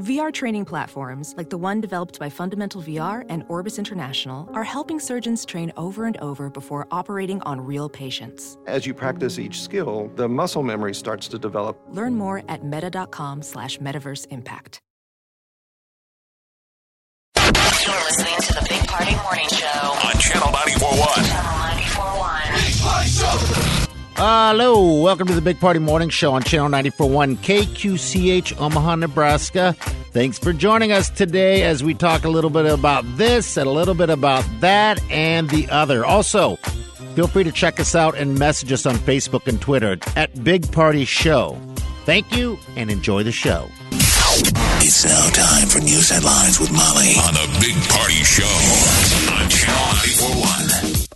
VR training platforms, like the one developed by Fundamental VR and Orbis International, are helping surgeons train over and over before operating on real patients. As you practice each skill, the muscle memory starts to develop. Learn more at meta.com slash metaverse impact. You're listening to the Big Party Morning Show on Channel 941. Channel 941. Hello, welcome to the Big Party Morning Show on Channel 941 KQCH, Omaha, Nebraska. Thanks for joining us today as we talk a little bit about this and a little bit about that and the other. Also, feel free to check us out and message us on Facebook and Twitter at Big Party Show. Thank you and enjoy the show. It's now time for news headlines with Molly on the Big Party Show on Channel 941.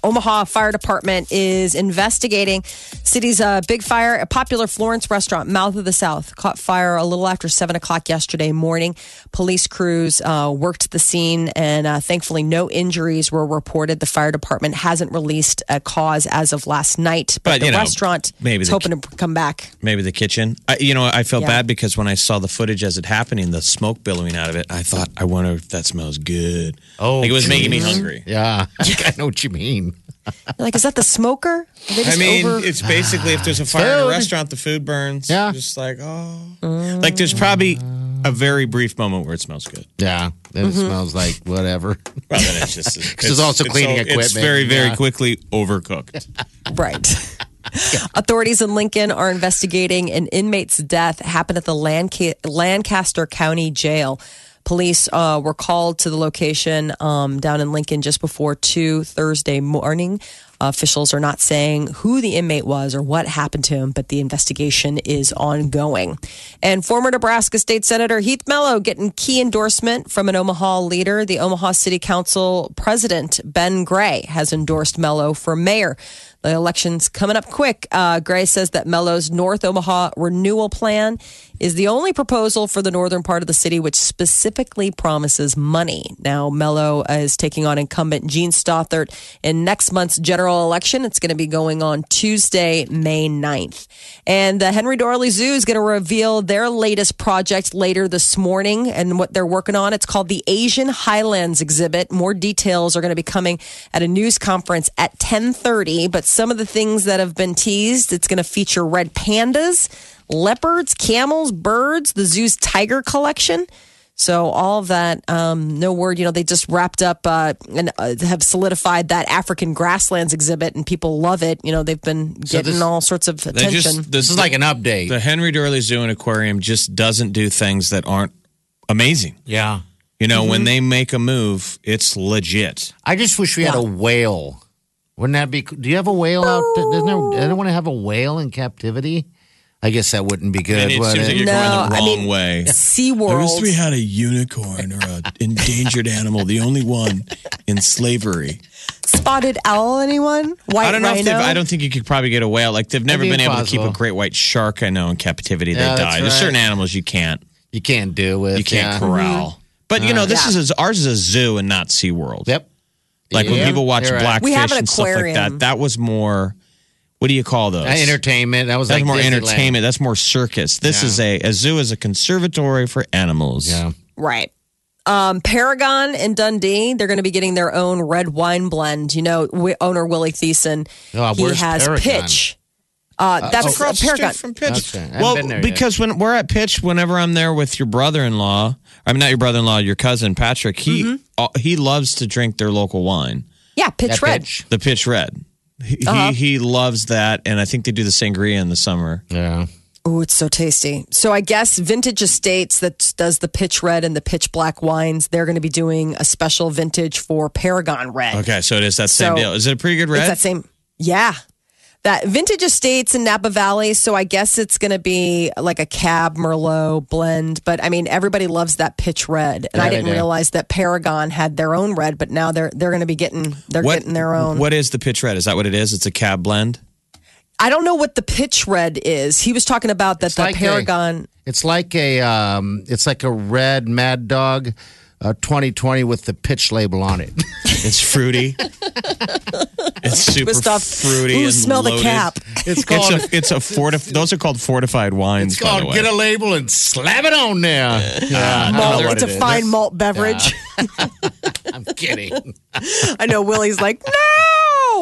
Omaha Fire Department is investigating city's uh, big fire. A popular Florence restaurant, Mouth of the South, caught fire a little after seven o'clock yesterday morning. Police crews uh, worked the scene, and uh, thankfully, no injuries were reported. The fire department hasn't released a cause as of last night, but, But, the you know, restaurant maybe is the- hoping to come back. maybe the kitchen. I, you know, I felt Yeah. bad because when I saw the footage as it happening, the smoke billowing out of it, I thought, I wonder if that smells good. Oh, like it was making me hungry. Yeah, I know what you mean. You're like, is that the smoker? I mean, over- it's basically if there's a fire in a Food. restaurant, the food burns. Yeah. just like oh, like there's probably a very brief moment where it smells good. Yeah, then it mm-hmm. smells like whatever. Well, then it's just there's also cleaning It's equipment. very, very Yeah. quickly overcooked. Right. Authorities in Lincoln are investigating an inmate's death happened at the Lanca- Lancaster County Jail. Police uh, were called to the location um, down in Lincoln just before 2 Thursday morning. officials are not saying who the inmate was or what happened to him, but the investigation is ongoing. And former Nebraska State Senator Heath Mello getting key endorsement from an Omaha leader. The Omaha City Council President Ben Gray has endorsed Mello for mayor. The election's coming up quick. Uh, Gray says that Mello's North Omaha renewal plan is the only proposal for the northern part of the city which specifically promises money. Now, Mello is taking on incumbent Jean Stothert in next month's general election. It's going to be going on Tuesday, May 9th. And the Henry Doorly Zoo is going to reveal their latest project later this morning and what they're working on. It's called the Asian Highlands exhibit. More details are going to be coming at a news conference at 1030, but some of the things that have been teased, it's going to feature red pandas, leopards, camels, birds, the zoo's tiger collection. So all of that, um, no word. You know, they just wrapped up uh, and uh, have solidified that African grasslands exhibit, and people love it. You know, they've been getting this- all sorts of attention. just This is like an update. the Henry Doorly Zoo and Aquarium just doesn't do things that aren't amazing. yeah. You know, Mm-hmm. when they make a move, it's legit. I just wish we had a whale. Wouldn't that be? Do you have a whale out? there? Doesn't there, to have a whale in captivity? I guess that wouldn't be good. And it would seems like it? you're No, going the I wrong mean, way. SeaWorld. had a unicorn or an endangered animal, the only one in slavery. Spotted owl, anyone? White I don't know rhino? they've, I don't think you could probably get a whale. Like they've never That'd be been able to keep a great white shark. I know in captivity Yeah, they that's die. There's certain animals you can't you can't do with. you can't yeah. corral. Mm-hmm. But you uh, know this Yeah. is a, ours is a zoo and not SeaWorld. Yep. Like when people watch you're right. Blackfish We have an and stuff like that. That was more. What do you call those? Uh, entertainment. That was That's like more Disneyland. entertainment. That's more circus. This Yeah. is a a zoo is a conservatory for animals. Yeah. Right. Um, Paragon and Dundee, they're going to be getting their own red wine blend. You know, wi- owner Willie Theisen, Oh, he has Paragon? Pitch. Uh, that's across the Paragon. from Pitch. Okay. Well, been yet. because when we're at Pitch, whenever I'm there with your brother-in-law, I mean not your brother-in-law, your cousin Patrick, he Mm-hmm. uh, he loves to drink their local wine, yeah, Pitch That Red. pitch. the Pitch Red. He, Uh-huh. he he loves that, and I think they do the sangria in the summer. Yeah. Oh, it's so tasty. So I guess Vintage Estates that does the Pitch Red and the Pitch Black wines, they're going to be doing a special vintage for Paragon Red. Okay, so it is that same So- deal. Is it a pretty good It's red? that same. Yeah. That vintage estates in Napa Valley. So I guess it's going to be like a cab Merlot blend. But I mean, everybody loves that pitch red. And I Yeah, they didn't realize that Paragon had their own red, but now they're they're going to be getting they're getting their own. What is the Pitch Red? Is that what it is? It's a cab blend. I don't know what the pitch red is. He was talking about that It's the like a- Paragon. It's like a um, it's like a red Mad Dog uh, 2020 with the pitch label on it. It's fruity. it's super stuff. fruity. Ooh, and smell the cap. It's It's called. a it's a fortif- Those are called fortified wines. it's by the called way. get a label and slap it on there. Yeah, I don't know Malt. what It's it a is. fine malt beverage. I'm kidding. I know Willie's like, no.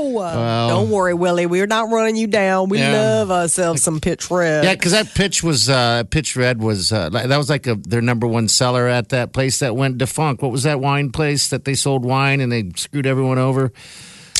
Don't worry, Willie. We're not running you down. We Yeah. love ourselves some pitch red. Yeah, because that pitch was uh, pitch red was uh, like- that was like a, their number one seller at that place that went defunct. What was that wine place that they sold wine and they screwed everyone over?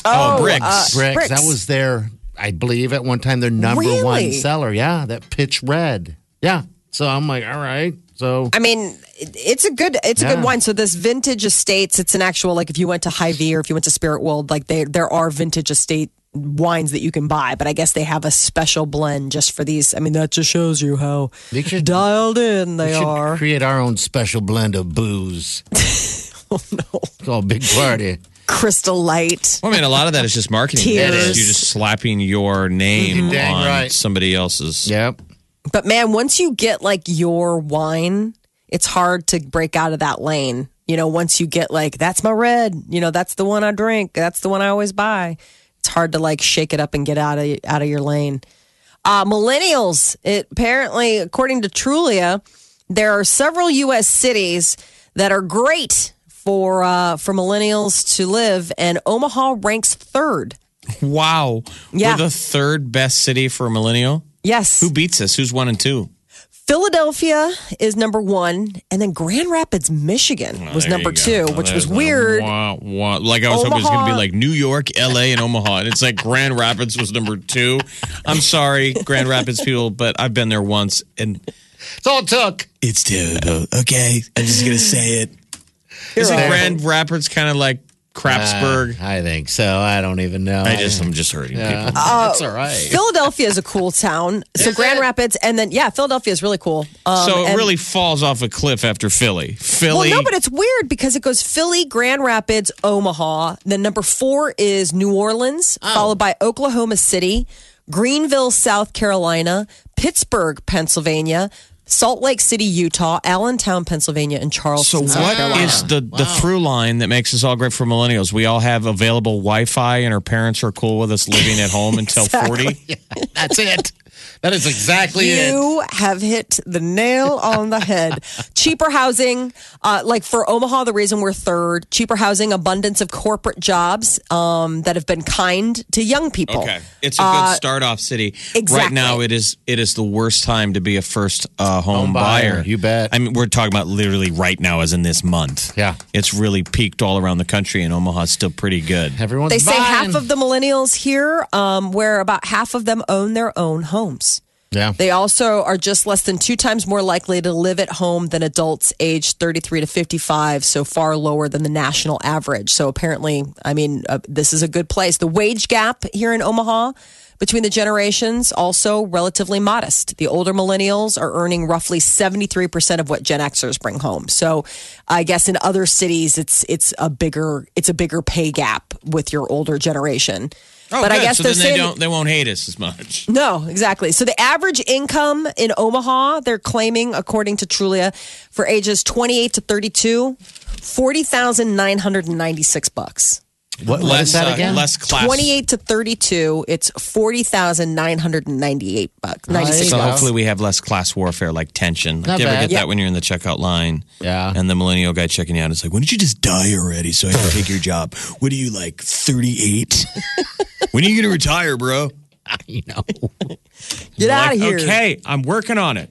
Oh, Briggs. uh, Brix. Brix. That was their, I believe, at one time their number Really? one seller. Yeah, that pitch red. Yeah. So I'm like, all right. So I mean, it's a good it's a good wine. So this vintage estates, it's an actual like if you went to Hy-Vee or if you went to Spirit World, like they there are vintage estate wines that you can buy, but I guess they have a special blend just for these. I mean, that just shows you how They should- dialed in they we are. create our own special blend of booze. oh no, It's called Big Party. Crystal Light. Well, I mean, a lot of that is just marketing. Tears. It is. You're just slapping your name mm-hmm. You're on right. somebody else's. Yep. But man, once you get like your wine, it's hard to break out of that lane. You know, once you get like, that's my red, you know, that's the one I drink, that's the one I always buy. It's hard to like shake it up and get out of out of your lane. Uh, millennials, it apparently, according to Trulia, there are several U.S. cities that are great for uh, for millennials to live, and Omaha ranks third. Wow. Yeah. We're the third best city for a millennial. Yes, Who beats us? Who's one and two? Philadelphia is number one, and then Grand Rapids, Michigan was There number you two, which was weird. wah, wah. Like I was hoping it was going to be like New York, L.A., and Omaha, and it's like Grand Rapids was number two. I'm sorry, Grand Rapids people, but I've been there once, and It's all it took. it's terrible. Okay, I'm just going to say it. Isn't. Grand Rapids kind of like Crapsburg? Uh, I think so. I don't even know. I just, I'm just hurting people. That's all right. Philadelphia is a cool town. So Grand Rapids, and then yeah, Philadelphia is really cool. Um, so it and- really falls off a cliff after Philly. Philly. Well, no, but it's weird because it goes Philly, Grand Rapids, Omaha. Then number four is New Orleans, Oh. followed by Oklahoma City, Greenville, South Carolina, Pittsburgh, Pennsylvania, Salt Lake City, Utah, Allentown, Pennsylvania, and So Charleston, South what Carolina. is the the through line that makes us all great for millennials? We all have available Wi-Fi, and our parents are cool with us living at home until forty. That's it. That is exactly it. You have hit the nail on the head. cheaper housing, uh, like for Omaha, the reason we're third, cheaper housing, abundance of corporate jobs um, that have been kind to young people. Okay, it's a good start off city. Exactly. Right now, it is it is the worst time to be a first uh, home, Home buyer, buyer. you bet. I mean, we're talking about literally right now, as in this month. Yeah. it's really peaked all around the country, and Omaha's still pretty good. Everyone's They say half of the millennials here, um, where about half of them own their own homes. Yeah. They also are just less than two times more likely to live at home than adults aged 33 to 55, so far lower than the national average. So apparently, I mean, uh, this is a good place. The wage gap here in Omaha between the generations also relatively modest. The older millennials are earning roughly 73% of what Gen Xers bring home. So I guess in other cities it's it's a bigger it's a bigger pay gap with your older generation. Oh, but good. I guess so they're saying they don't they won't hate us as much. no, exactly. So the average income in Omaha, they're claiming, according to Trulia, for ages 28 to 32, 40,996 bucks. What, what less is that uh, again? less class. 28 to 32, it's 40,998 bucks. 96 So hopefully we have less class warfare like tension. Like, Not do you ever bad. get that when you're in the checkout line? Yeah. And the millennial guy checking you out is like, "Why don't you just die already so I can take your job? What are you like, 38? when are you gonna retire, bro? you know. Get out of Like, here. Okay, I'm working on it.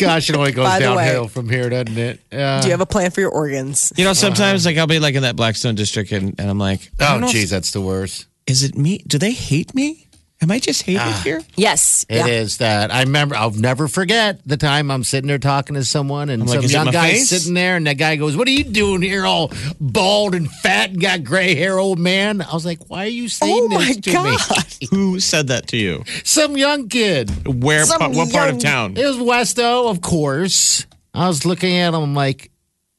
Gosh, it only goes By the way- downhill from here, doesn't it? Yeah. Do you have a plan for your organs? You know, sometimes like I'll be like in that Blackstone district and, and I'm like, oh, I oh, don't know if- geez, that's the worst. is it me? Do they hate me? Am I just hated Ah. here? Yes. It is yeah. that. I remember, I'll never forget the time I'm sitting there talking to someone and I'm some "Is it young my guy face?" sitting there, and that guy goes, What are you doing here, all bald and fat and got gray hair, old man? I was like, Why are you saying Oh this my to God. me? Who said that to you? some young kid. Where? Some pa- what part of town? It was Westo, of course. I was looking at him, I'm like,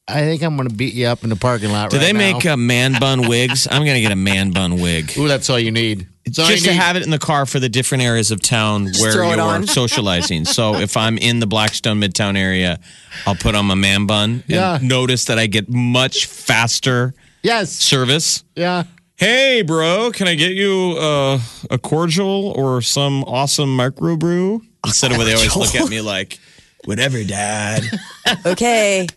I think I'm going to beat you up in the parking lot. Do right they now. make uh, man bun wigs? I'm going to get a man bun wig. Ooh, that's all you need. It's all Just you to need. have it in the car for the different areas of town where you're on. socializing. So if I'm in the Blackstone Midtown area, I'll put on my man bun and Yeah. notice that I get much faster Yes. service. Yeah. Hey, bro, can I get you uh, a cordial or some awesome microbrew? Instead of where they always look at me like, whatever, dad. Okay.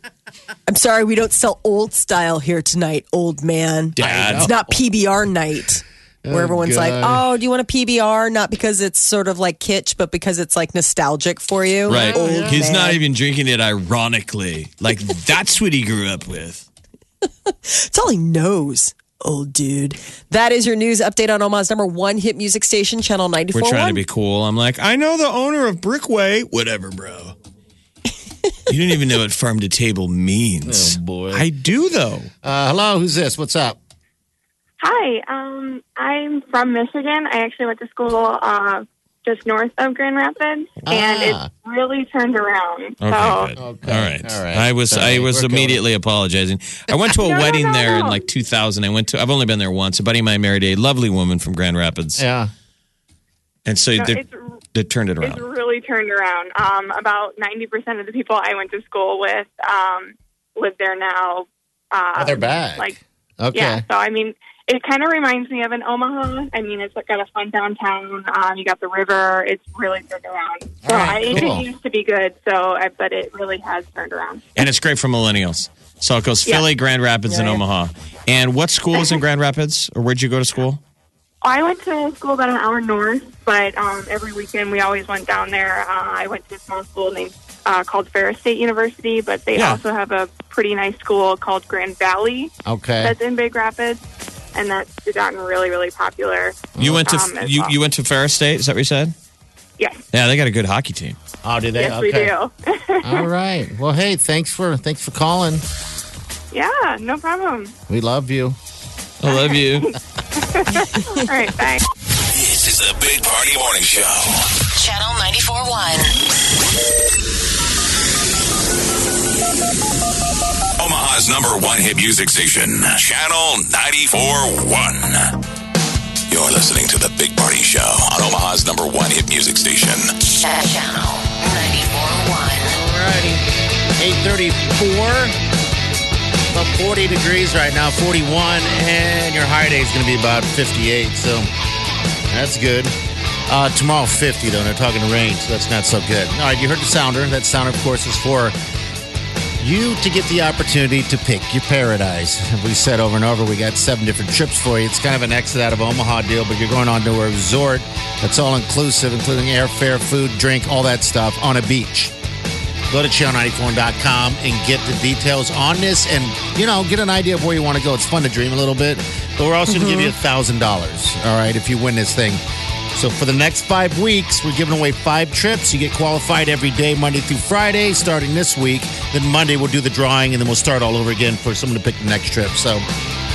I'm sorry, we don't sell old style here tonight, old man. Dad. It's not PBR night. Where oh, everyone's like, oh, do you want a PBR? Not because it's sort of like kitsch, but because it's like nostalgic for you. Right. Old He's not even drinking it ironically. Like, that's what he grew up with. It's all he knows, old dude. That is your news update on Omaha's number one hit music station, Channel 94. We're trying to be cool. I'm like, I know the owner of Brickway. Whatever, bro. You don't even know what farm to table means. Oh, boy. I do, though. Uh, hello, who's this? What's up? Hi, um, I'm from Michigan. I actually went to school uh, just north of Grand Rapids, and Ah. it's really turned around. Okay, so, good. All right. all right. I was Sorry, I was we're cool. immediately apologizing. I went to a No, no, wedding no, there in like 2000. I went to I've only been there once. A buddy of mine married a lovely woman from Grand Rapids. Yeah. And so No, it's- they turned it it's around. really turned around. Um, about 90% of the people I went to school with um, live there now. Uh, Oh, they're back. Like, Okay. yeah. So, I mean, it kind of reminds me of an Omaha. I mean, it's got a fun downtown. Um, you got the river. It's really turned around. So, All right, I, cool. it used to be good. So, I, but it really has turned around. And it's great for millennials. So it goes Yeah. Philly, Grand Rapids, and Yeah, yeah. Omaha. And what school is in Grand Rapids? Or where'd you go to school? I went to school about an hour north, but um, every weekend we always went down there. Uh, I went to a small school named uh, called Ferris State University, but they Yeah. also have a pretty nice school called Grand Valley Okay. that's in Big Rapids, and that's gotten really, really popular. You went to Um, as you, well. you went to Ferris State, is that what you said? Yes, Yeah, they got a good hockey team. Oh, do they? yes, okay. we do. All right. Well, hey, thanks for thanks for calling. yeah, no problem. We love you. I love you. All right, bye. This is the Big Party Morning Show. Channel 94.1. Omaha's number one hit music station, Channel 94.1. You're listening to the Big Party Show on Omaha's number one hit music station. Channel 40 degrees right now, 41, and your high day is going to be about 58, so that's good. Uh, tomorrow, 50, though. and They're talking rain, so that's not so good. All right, you heard the sounder. That sounder, of course, is for you to get the opportunity to pick your paradise. We said over and over, we got seven different trips for you. It's kind of an exit out of Omaha deal, but you're going on to a resort that's all inclusive, including airfare, food, drink, all that stuff on a beach. Go to channel94.com and get the details on this and, you know, get an idea of where you want to go. It's fun to dream a little bit. But we're also going to give you mm-hmm. a $1,000, all right, if you win this thing. So for the next five weeks, we're giving away five trips. You get qualified every day, Monday through Friday, starting this week. Then Monday, we'll do the drawing, and then we'll start all over again for someone to pick the next trip. So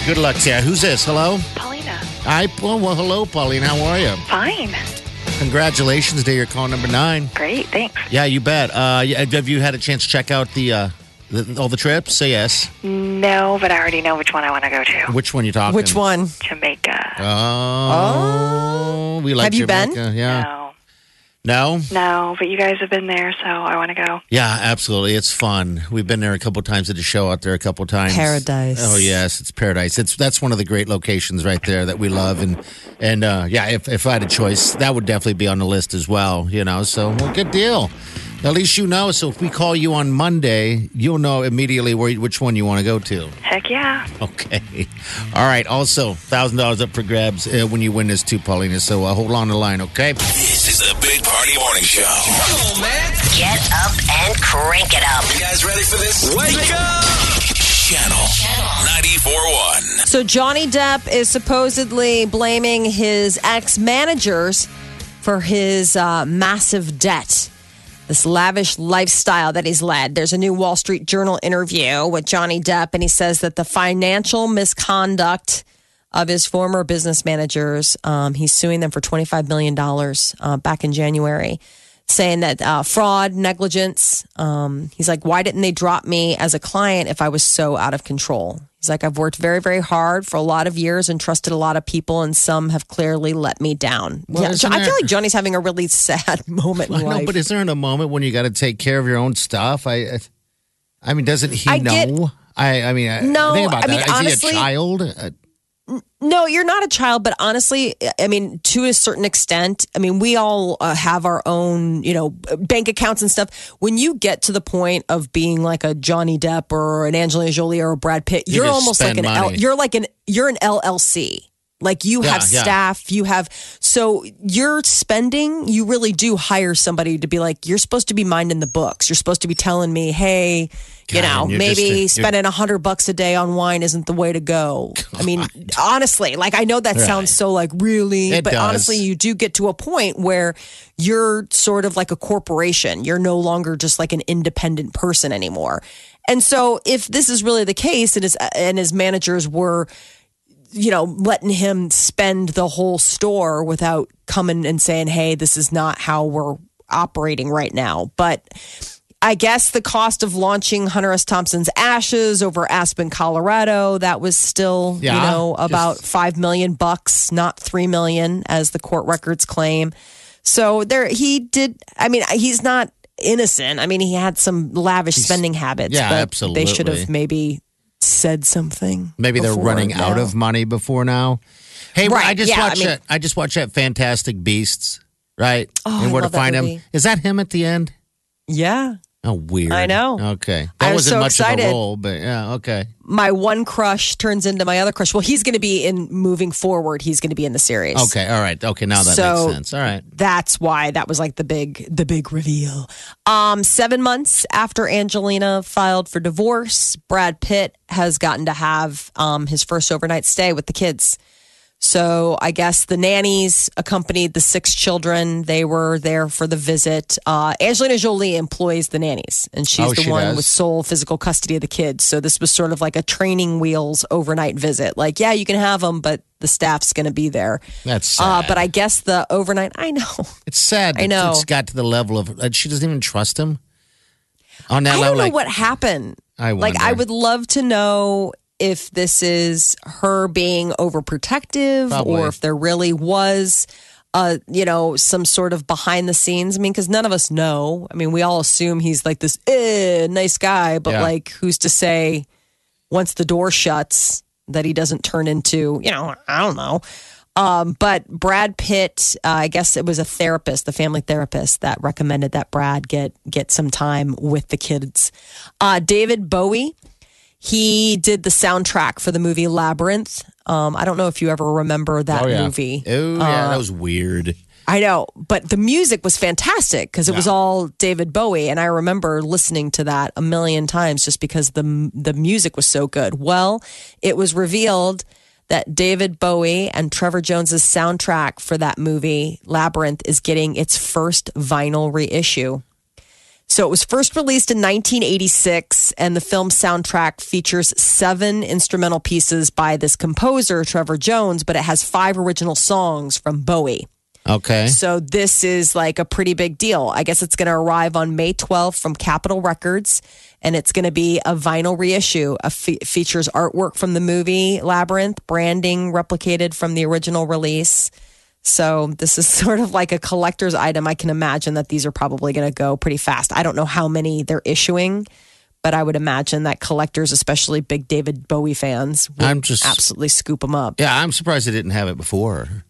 good luck, Sarah. Who's this? Hello? Paulina. Hi, well, well, hello, Pauline. How are you? Fine. Congratulations, dear. You're call number nine. Great. Thanks. Yeah, you bet. Uh, have you had a chance to check out the, uh, the all the trips? Say yes. No, but I already know which one I want to go to. Which one you talking? Which one? Jamaica. Oh, we like Have you been? Jamaica. Yeah. No. No. No, but you guys have been there, so I want to go. Yeah, absolutely. It's fun. We've been there a couple times at the show out there a couple times. Paradise. Oh yes, it's paradise. It's that's one of the great locations right there that we love and and uh, yeah, if if I had a choice, that would definitely be on the list as well. You know, so well, good deal. At least you know. So if we call you on Monday, you'll know immediately where which one you want to go to. Heck yeah. Okay. All right. Also, thousand dollars up for grabs uh, when you win this too, Paulina. So uh, hold on the line, okay? This is the Big Party Morning Show. Get up and crank it up. You guys ready for this? Wake up! Channel 94.1. So Johnny Depp is supposedly blaming his ex managers for his uh, massive debt. This lavish lifestyle that he's led. There's a new Wall Street Journal interview with Johnny Depp, and he says that the financial misconduct of his former business managers, um, he's suing them for $25 million uh, back in January. Saying that uh, fraud, negligence. Um, he's like, why didn't they drop me as a client if I was so out of control? He's like, I've worked very, very hard for a lot of years and trusted a lot of people, and some have clearly let me down. Well, yeah, I feel like Johnny's having a really sad moment in I know, life. but is there in a moment when you got to take care of your own stuff? I, I, I mean, doesn't he I know? get- I, I mean, I- No, think about I that. mean, Is honestly- he a child? No, you're not a child, but honestly, I mean, to a certain extent, I mean, we all uh, have our own, you know, bank accounts and stuff. When you get to the point of being like a Johnny Depp or an Angelina Jolie or a Brad Pitt, You you're almost like an L, you're like an you're an LLC. Like you Yeah, have yeah. staff, you have so you're spending. You really do hire somebody to be like, you're supposed to be minding the books. You're supposed to be telling me, hey, you God, know, maybe just spending a hundred bucks a day on wine isn't the way to go. I mean, honestly, like I know that Right. sounds so like really, It but does. honestly, you do get to a point where you're sort of like a corporation. You're no longer just like an independent person anymore. And so, if this is really the case, and his and his managers were, you know, letting him spend the whole store without coming and saying, "Hey, this is not how we're operating right now," but. I guess the cost of launching Hunter S. Thompson's Ashes over Aspen, Colorado, that was still, Yeah, you know, just- about five million bucks, not three million, as the court records claim. So there, he did. I mean, he's not innocent. I mean, he had some lavish spending habits. yeah, but They should have maybe said something. maybe they're running out of money before now. Hey, Right, I just yeah, I watched mean- that. I just watched that Fantastic Beasts. Right, Oh, and where to find him? Is that him at the end? Yeah. Oh, weird. I know. Okay, that I was wasn't so much of a role, but yeah, okay. My one crush turns into my other crush. Well, he's going to be in moving forward. He's going to be in the series. Okay, all right. Okay, now that So- makes sense. All right. that's why that was like the big the big reveal um seven months after angelina filed for divorce brad pitt has gotten to have um his first overnight stay with the kids so i guess the nannies accompanied the six children they were there for the visit uh angelina jolie employs the nannies and she's Oh, the she one does? with sole physical custody of the kids so this was sort of like a training wheels overnight visit like yeah you can have them but the staff's going to be there That's uh, sad. but I guess the overnight, I know. It's sad. I know. It's got to the level of uh, she doesn't even trust him. On that I level, don't know like, what happened. I like I would love to know if this is her being overprotective Probably. or if there really was uh you know some sort of behind the scenes i mean because none of us know i mean we all assume he's like this eh, nice guy but Yeah. like who's to say once the door shuts that he doesn't turn into you know i don't know um, but Brad Pitt, uh, I guess it was a therapist, the family therapist, that recommended that Brad get get some time with the kids. Uh, David Bowie, he did the soundtrack for the movie Labyrinth. Um, I don't know if you ever remember that oh yeah, movie. Oh yeah, Uh, that was weird. I know, but the music was fantastic because it was all David Bowie, and I remember listening to that a million times just because the the music was so good. Well, it was revealed that David Bowie and Trevor Jones's soundtrack for that movie Labyrinth is getting its first vinyl reissue. So it was first released in 1986, and the film soundtrack features seven instrumental pieces by this composer, Trevor Jones, but it has five original songs from Bowie. Okay, So this is like a pretty big deal. I guess it's going to arrive on May 12th from Capitol Records, and it's going to be a vinyl reissue. A fe- features artwork from the movie Labyrinth, branding replicated from the original release. So this is sort of like a collector's item. I can imagine that these are probably going to go pretty fast. I don't know how many they're issuing, but I would imagine that collectors, especially big David Bowie fans, would I'm just- absolutely scoop them up. yeah, I'm surprised they didn't have it before.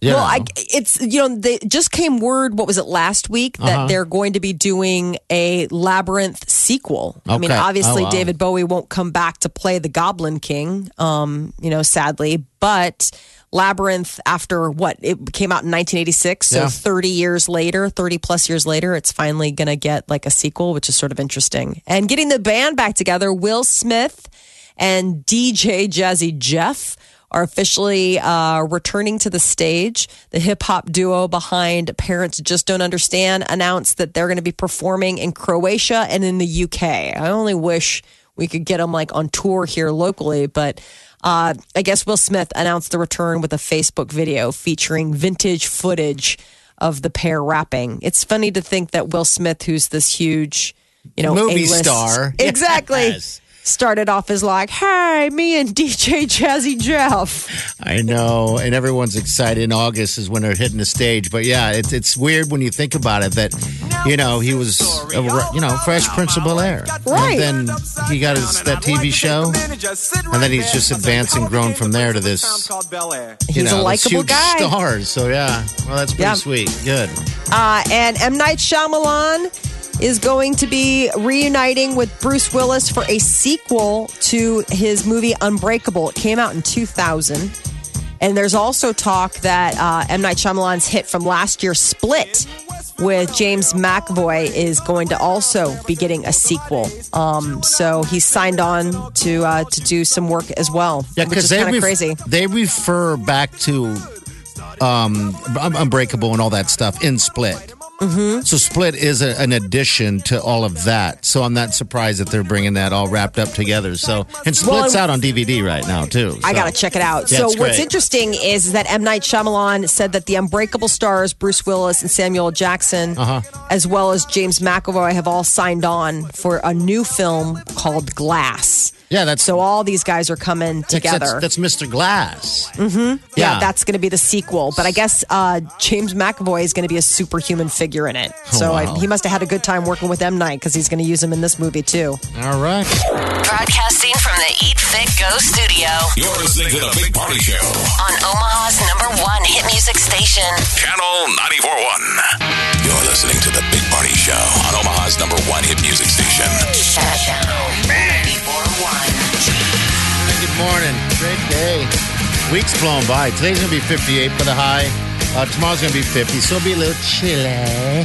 You well. I, it's you know they just came word. What was it last week that Uh-huh. they're going to be doing a labyrinth sequel? I mean, obviously Oh, wow. David Bowie won't come back to play the Goblin King. Um, you know, sadly, but Labyrinth after what it came out in 1986, so Yeah. 30 years later, 30 plus years later, it's finally going to get like a sequel, which is sort of interesting. And getting the band back together, Will Smith and DJ Jazzy Jeff are officially uh, returning to the stage. The hip hop duo behind Parents Just Don't Understand announced that they're going to be performing in Croatia and in the UK. I only wish we could get them like on tour here locally, but uh, I guess Will Smith announced the return with a Facebook video featuring vintage footage of the pair rapping. It's funny to think that Will Smith, who's this huge, you know, Movie A-list- star. exactly, Yes. Started off as like, "Hey, me and DJ Jazzy Jeff." I know, and everyone's excited. In August is when they're hitting the stage. But yeah, it's it's weird when you think about it that you know he was a, you know Fresh Prince of Bel Air, Right. And then he got his that TV show, and then he's just advanced and grown from there to this. He's you know, a this likable huge guy. Stars. So yeah, well that's pretty Yeah. sweet. Good. Uh, and M. Night Shyamalan is going to be reuniting with Bruce Willis for a sequel to his movie Unbreakable. It came out in 2000. And there's also talk that uh, M. Night Shyamalan's hit from last year, Split, with James McAvoy, is going to also be getting a sequel. Um, so he's signed on to uh, to do some work as well, Yeah, which is they kind of ref- crazy. They refer back to um, Unbreakable and all that stuff in Split. Mm-hmm. So Split is a, an addition to all of that. So I'm not surprised that they're bringing that all wrapped up together. So and Split's Well, out on DVD right now too. I got to check it out. Yeah, so what's interesting is that M Night Shyamalan said that the Unbreakable stars Bruce Willis and Samuel Jackson, Uh-huh. as well as James McAvoy, have all signed on for a new film called Glass. Yeah, that's So all these guys are coming together. that's, that's Mr. Glass. yeah, yeah. that's going to be the sequel. But I guess uh, James McAvoy is going to be a superhuman figure in it. So I, wow. he must have had a good time working with M Night because he's going to use him in this movie too. All right. Broadcasting from the Eat Fit Go studio You're listening to the Big Party Show, on Omaha's number one hit music station. Channel 94.1. Week's blown by. Today's going to be 58 for the high. Uh, tomorrow's going to be 50, so it'll be a little chilly. Yeah,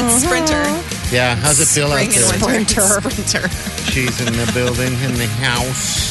it's Sprinter. Yeah, how's it feel out Spring and there? Sprinter. Sprinter. She's in the building, in the house.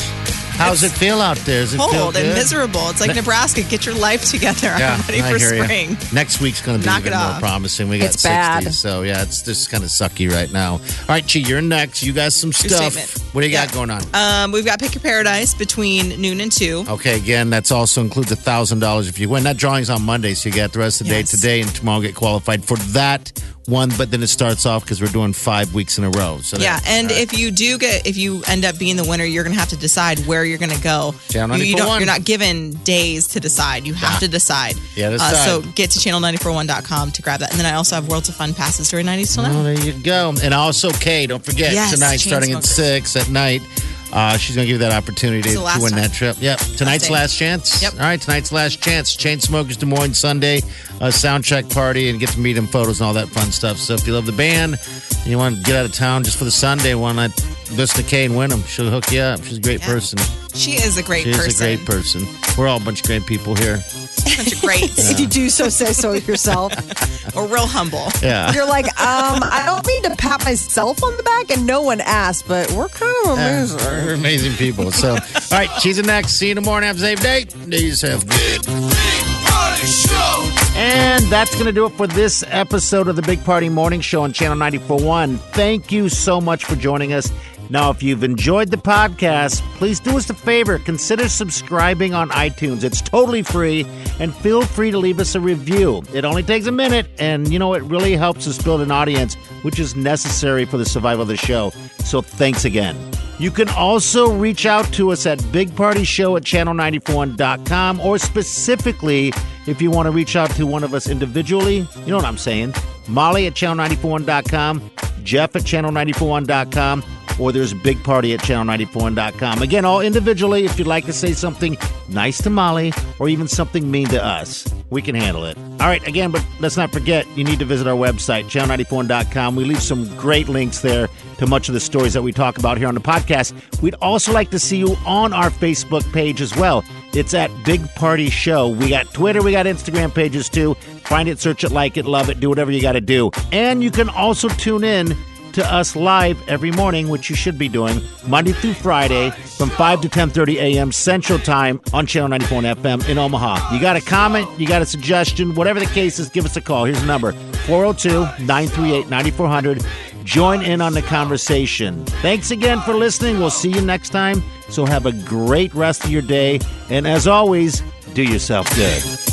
How's it feel out there? Does it feel Cold good? and miserable. It's like Ne- Nebraska. Get your life together. Yeah, I'm ready I for hear ya. spring. Next week's going to be Knock even it more promising. We got It's 60, bad. so yeah, it's just kind of sucky right now. All right, Chi, you're next. You got some stuff. What do you got going on? Um, we've got Pick Your Paradise between noon and two. Okay, again, that's also includes a thousand dollars if you win. That drawing's on Monday, so you got the rest of the Yes. day today and tomorrow get qualified for that one. But then it starts off because we're doing five weeks in a row. So Yeah, and right. if you do get, if you end up being the winner, you're going to have to decide where you're going to go. Channel You, you 94.1. you're not given days to decide. You have to decide. Yeah, Uh, decide. so get to channel941.com to grab that. And then I also have Worlds of Fun passes during 90s till now. Oh, there you go. And also, Kay, don't forget Yes, tonight, starting at six at night. Uh, she's going to give you that opportunity to win time. that trip. Yep. Tonight's day. last chance. Yep. All right. Tonight's last chance. Chainsmokers Des Moines Sunday, a sound check party, and get to meet them, photos, and all that fun stuff. So if you love the band and you want to get out of town just for the Sunday, why not listen to Kay and win them? She'll hook you up. She's a great Yeah. person. She is a great She is person. a great person. We're all a bunch of great people here. Bunch of greats. If you do so, say so yourself. We're real humble. Yeah. You're like, um, I don't mean to pat myself on the back, and no one asked, but we're kind of amazing. We're amazing people. So, all right, she's the next. See you in the morning. Have a safe day. Do yourself good. And that's going to do it for this episode of the Big Party Morning Show on Channel 94.1. Thank you so much for joining us. Now, if you've enjoyed the podcast, please do us a favor. Consider subscribing on iTunes. It's totally free, and feel free to leave us a review. It only takes a minute, and you know, it really helps us build an audience, which is necessary for the survival of the show. So, thanks again. You can also reach out to us at bigpartyshow at channel941.com or specifically if you want to reach out to one of us individually. You know what I'm saying. Molly at channel941.com, Jeff at channel941.com, or there's Big Party at channel941.com. Again, all individually if you'd like to say something nice to Molly or even something mean to us. We can handle it. All right, again, but let's not forget, you need to visit our website, channel94.com. We leave some great links there to much of the stories that we talk about here on the podcast. We'd also like to see you on our Facebook page as well. It's at Big Party Show. We got Twitter, we got Instagram pages too. Find it, search it, like it, love it, do whatever you got to do. And you can also tune in to us live every morning, which you should be doing Monday through Friday from 5 to 10:30 a.m. Central Time on Channel 94 FM in Omaha. You got a comment, you got a suggestion, whatever the case is, give us a call. Here's the number: 402-938-9400. Join in on the conversation. Thanks again for listening. We'll see you next time. So have a great rest of your day, and as always, do yourself good.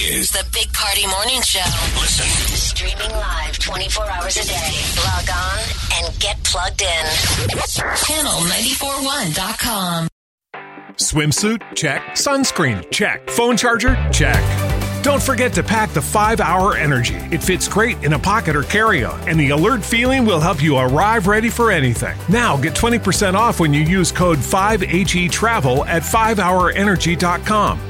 This, is the Big Party Morning Show. Listen. Streaming live 24 hours a day. Log on and get plugged in. Channel941.com. Swimsuit? Check. Sunscreen? Check. Phone charger? Check. Don't forget to pack the 5 Hour Energy. It fits great in a pocket or carry on, and the alert feeling will help you arrive ready for anything. Now get 20% off when you use code 5HE Travel at 5hourenergy.com.